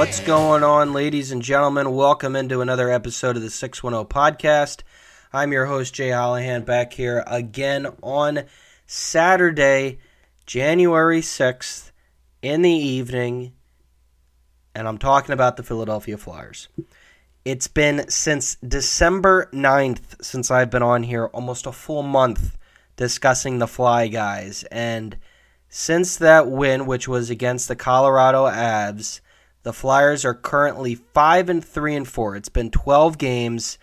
What's going on, ladies and gentlemen? Welcome into another episode of the 610 podcast. I'm your host, Jay Hollihan, back here again on Saturday, January 6th in the evening, and I'm talking about the Philadelphia Flyers. It's been since December 9th since I've been on here, almost a full month discussing the Fly guys. And since that win, which was against the Colorado Avs, the Flyers are currently 5 and 3 and 4. It's been 12 games.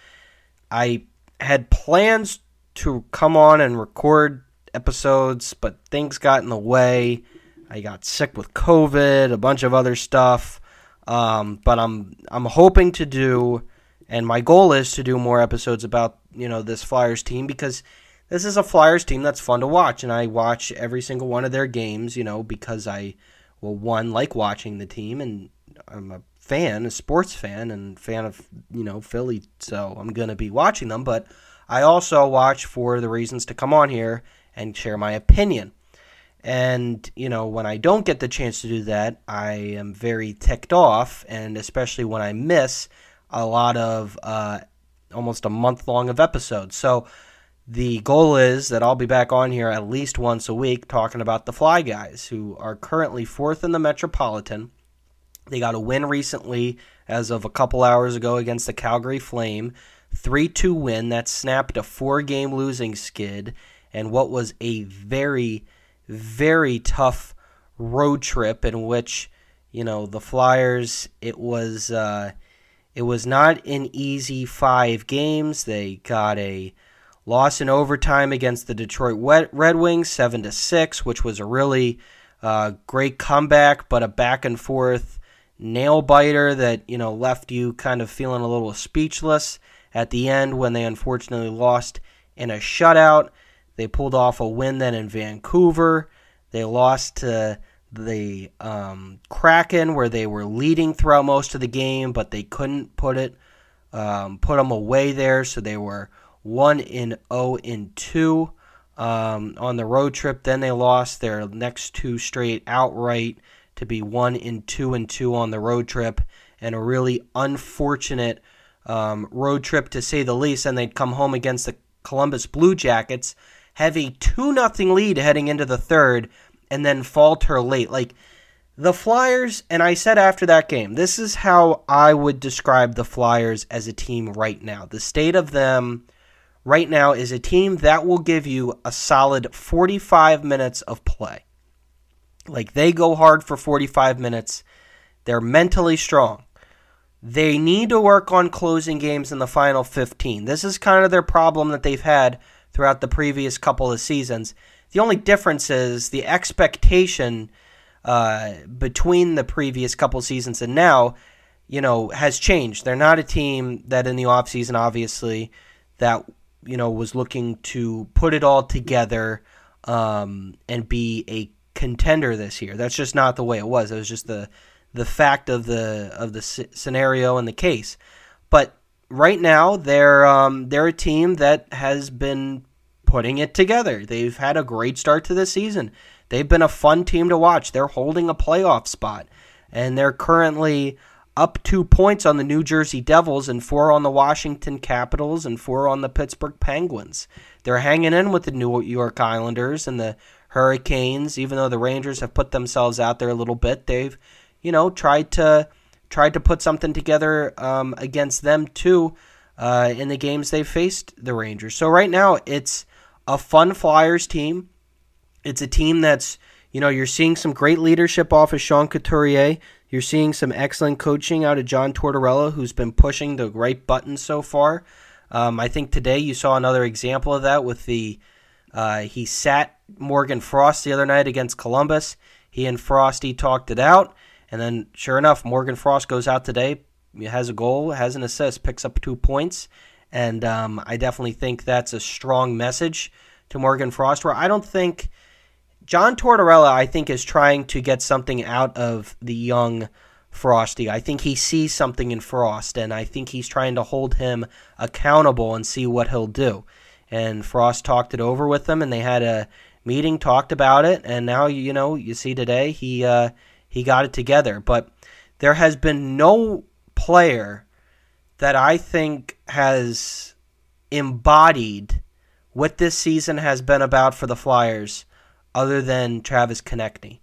I had plans to come on and record episodes, but things got in the way. I got sick with COVID, a bunch of other stuff. Um, but I'm I'm hoping to do, and my goal is to do more episodes about you know this Flyers team because this is a Flyers team that's fun to watch, and I watch every single one of their games. You know because I well one like watching the team, and I'm a fan, a sports fan, and fan of you know Philly, so I'm gonna be watching them. But I also watch for the reasons to come on here and share my opinion. And, you know, when I don't get the chance to do that, I am very ticked off, and especially when I miss a lot of uh, almost a month long of episodes. So the goal is that I'll be back on here at least once a week talking about the Fly Guys, who are currently fourth in the Metropolitan. They got a win recently, as of a couple hours ago, against the Calgary Flame. 3 2 win that snapped a four game losing skid and what was a very very tough road trip in which you know the Flyers. It was uh, it was not an easy five games. They got a loss in overtime against the Detroit Red Wings, seven to six, which was a really uh, great comeback, but a back and forth nail biter that you know left you kind of feeling a little speechless at the end when they unfortunately lost in a shutout. They pulled off a win then in Vancouver. They lost to the um, Kraken, where they were leading throughout most of the game, but they couldn't put it um, put them away there. So they were one in zero oh in two um, on the road trip. Then they lost their next two straight outright to be one in two and two on the road trip, and a really unfortunate um, road trip to say the least. And they'd come home against the Columbus Blue Jackets have a 2 nothing lead heading into the third and then falter late. Like the Flyers, and I said after that game, this is how I would describe the Flyers as a team right now. The state of them right now is a team that will give you a solid 45 minutes of play. Like they go hard for 45 minutes. They're mentally strong. They need to work on closing games in the final 15. This is kind of their problem that they've had throughout the previous couple of seasons. The only difference is the expectation uh, between the previous couple seasons and now, you know, has changed. They're not a team that in the offseason, obviously, that, you know, was looking to put it all together um, and be a contender this year. That's just not the way it was. It was just the the fact of the of the scenario and the case. But right now, they're um, they're a team that has been putting it together. They've had a great start to the season. They've been a fun team to watch. They're holding a playoff spot, and they're currently up two points on the New Jersey Devils and four on the Washington Capitals and four on the Pittsburgh Penguins. They're hanging in with the New York Islanders and the Hurricanes, even though the Rangers have put themselves out there a little bit. They've, you know, tried to tried to put something together um, against them too uh, in the games they faced the Rangers. So right now it's a fun Flyers team. It's a team that's, you know, you're seeing some great leadership off of Sean Couturier. You're seeing some excellent coaching out of John Tortorella, who's been pushing the right buttons so far. Um, I think today you saw another example of that with the uh, he sat Morgan Frost the other night against Columbus. He and Frosty talked it out, and then sure enough, Morgan Frost goes out today, has a goal, has an assist, picks up two points, and um, I definitely think that's a strong message to Morgan Frost. Where I don't think John Tortorella, I think, is trying to get something out of the young Frosty. I think he sees something in Frost, and I think he's trying to hold him accountable and see what he'll do. And Frost talked it over with them, and they had a meeting, talked about it, and now you know you see today he uh, he got it together. But there has been no player that I think has embodied what this season has been about for the Flyers other than Travis Konecny.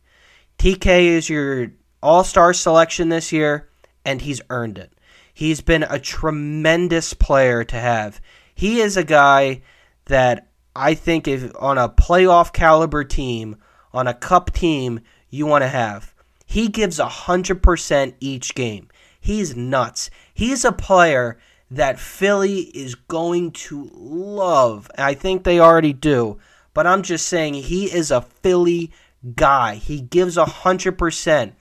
TK is your all star selection this year, and he's earned it. He's been a tremendous player to have. He is a guy that I think if on a playoff caliber team, on a cup team, you want to have. He gives 100% each game. He's nuts. He's a player that Philly is going to love. I think they already do. But I'm just saying he is a Philly guy. He gives 100%.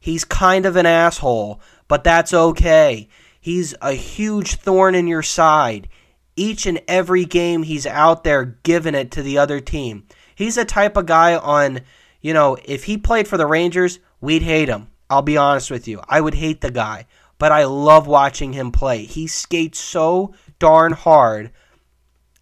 He's kind of an asshole, but that's okay. He's a huge thorn in your side. Each and every game he's out there giving it to the other team. He's a type of guy on, you know, if he played for the Rangers, we'd hate him. I'll be honest with you. I would hate the guy, but I love watching him play. He skates so darn hard.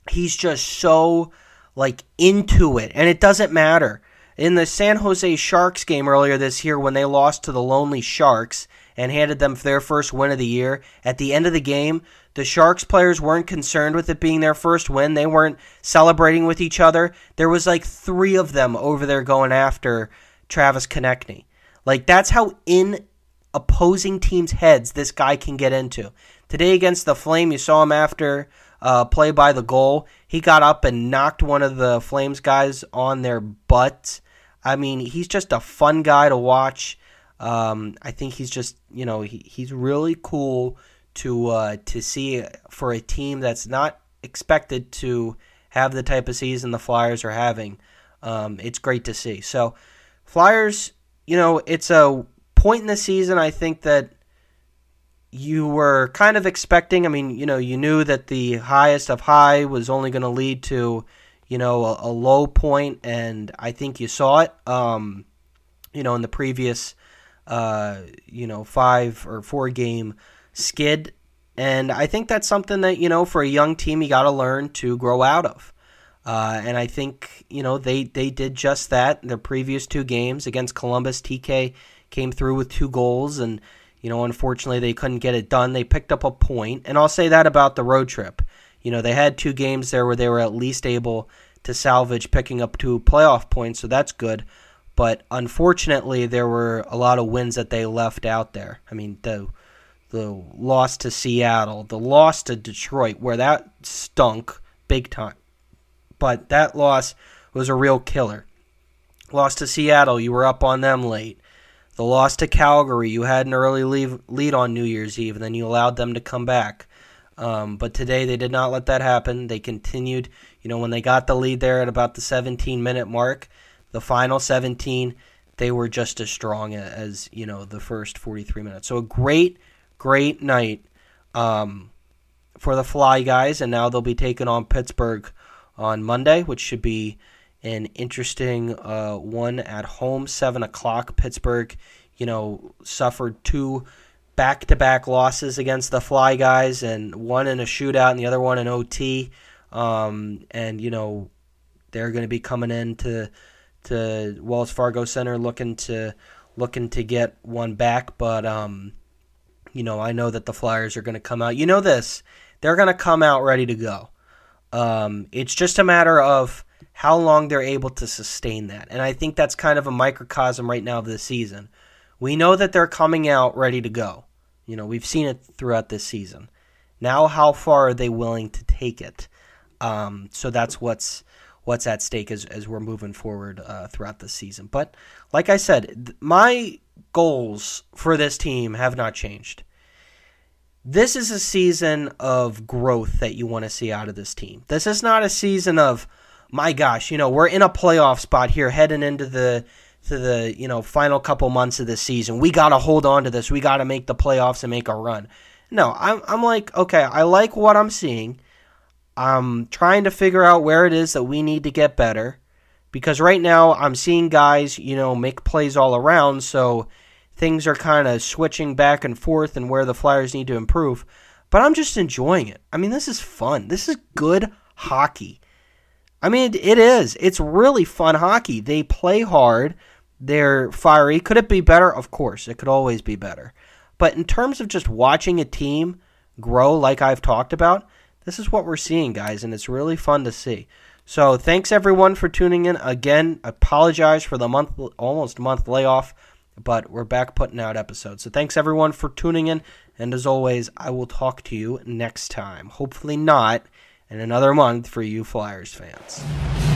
He's just so like into it, and it doesn't matter. In the San Jose Sharks game earlier this year, when they lost to the Lonely Sharks and handed them their first win of the year, at the end of the game, the Sharks players weren't concerned with it being their first win. They weren't celebrating with each other. There was like three of them over there going after Travis Konecny. Like that's how in opposing teams' heads this guy can get into. Today against the Flame, you saw him after uh, play by the goal. He got up and knocked one of the Flames guys on their butt. I mean, he's just a fun guy to watch. Um, I think he's just, you know, he, he's really cool to uh, to see for a team that's not expected to have the type of season the Flyers are having. Um, it's great to see. So, Flyers, you know, it's a point in the season I think that you were kind of expecting. I mean, you know, you knew that the highest of high was only going to lead to, you know, a, a, low point, and I think you saw it. Um, you know, in the previous, uh, you know, five or four game skid, and I think that's something that you know, for a young team, you got to learn to grow out of. Uh, and I think you know they they did just that. The previous two games against Columbus, TK came through with two goals and you know, unfortunately, they couldn't get it done. They picked up a point, and I'll say that about the road trip. You know, they had two games there where they were at least able to salvage picking up two playoff points, so that's good. But unfortunately, there were a lot of wins that they left out there. I mean, the the loss to Seattle, the loss to Detroit, where that stunk big time. But that loss was a real killer. Lost to Seattle, you were up on them late. The loss to Calgary, you had an early leave, lead on New Year's Eve, and then you allowed them to come back. Um, but today they did not let that happen. They continued. You know, when they got the lead there at about the 17 minute mark, the final 17, they were just as strong as, you know, the first 43 minutes. So a great, great night um, for the Fly guys, and now they'll be taking on Pittsburgh on Monday, which should be an interesting uh, one at home, seven o'clock. Pittsburgh, you know, suffered two back-to-back losses against the Fly guys, and one in a shootout and the other one in OT. Um, and you know, they're going to be coming in to to Wells Fargo Center looking to looking to get one back, but um, you know, I know that the Flyers are going to come out. You know this, they're going to come out ready to go. Um, it's just a matter of how long they're able to sustain that. And I think that's kind of a microcosm right now of the season. We know that they're coming out ready to go. You know, we've seen it throughout this season. Now, how far are they willing to take it? Um, so that's what's what's at stake as, as we're moving forward uh, throughout the season. But like I said, my goals for this team have not changed. This is a season of growth that you want to see out of this team. This is not a season of my gosh, you know, we're in a playoff spot here heading into the to the, you know, final couple months of the season. We got to hold on to this. We got to make the playoffs and make a run. No, I'm I'm like, okay, I like what I'm seeing. I'm trying to figure out where it is that we need to get better because right now I'm seeing guys, you know, make plays all around, so things are kind of switching back and forth and where the Flyers need to improve. But I'm just enjoying it. I mean, this is fun. This is good hockey. I mean, it is. It's really fun hockey. They play hard. They're fiery. Could it be better? Of course, it could always be better. But in terms of just watching a team grow, like I've talked about, this is what we're seeing, guys, and it's really fun to see. So thanks everyone for tuning in. Again, apologize for the month, almost month layoff, but we're back putting out episodes. So thanks everyone for tuning in, and as always, I will talk to you next time. Hopefully not in another month for you Flyers fans.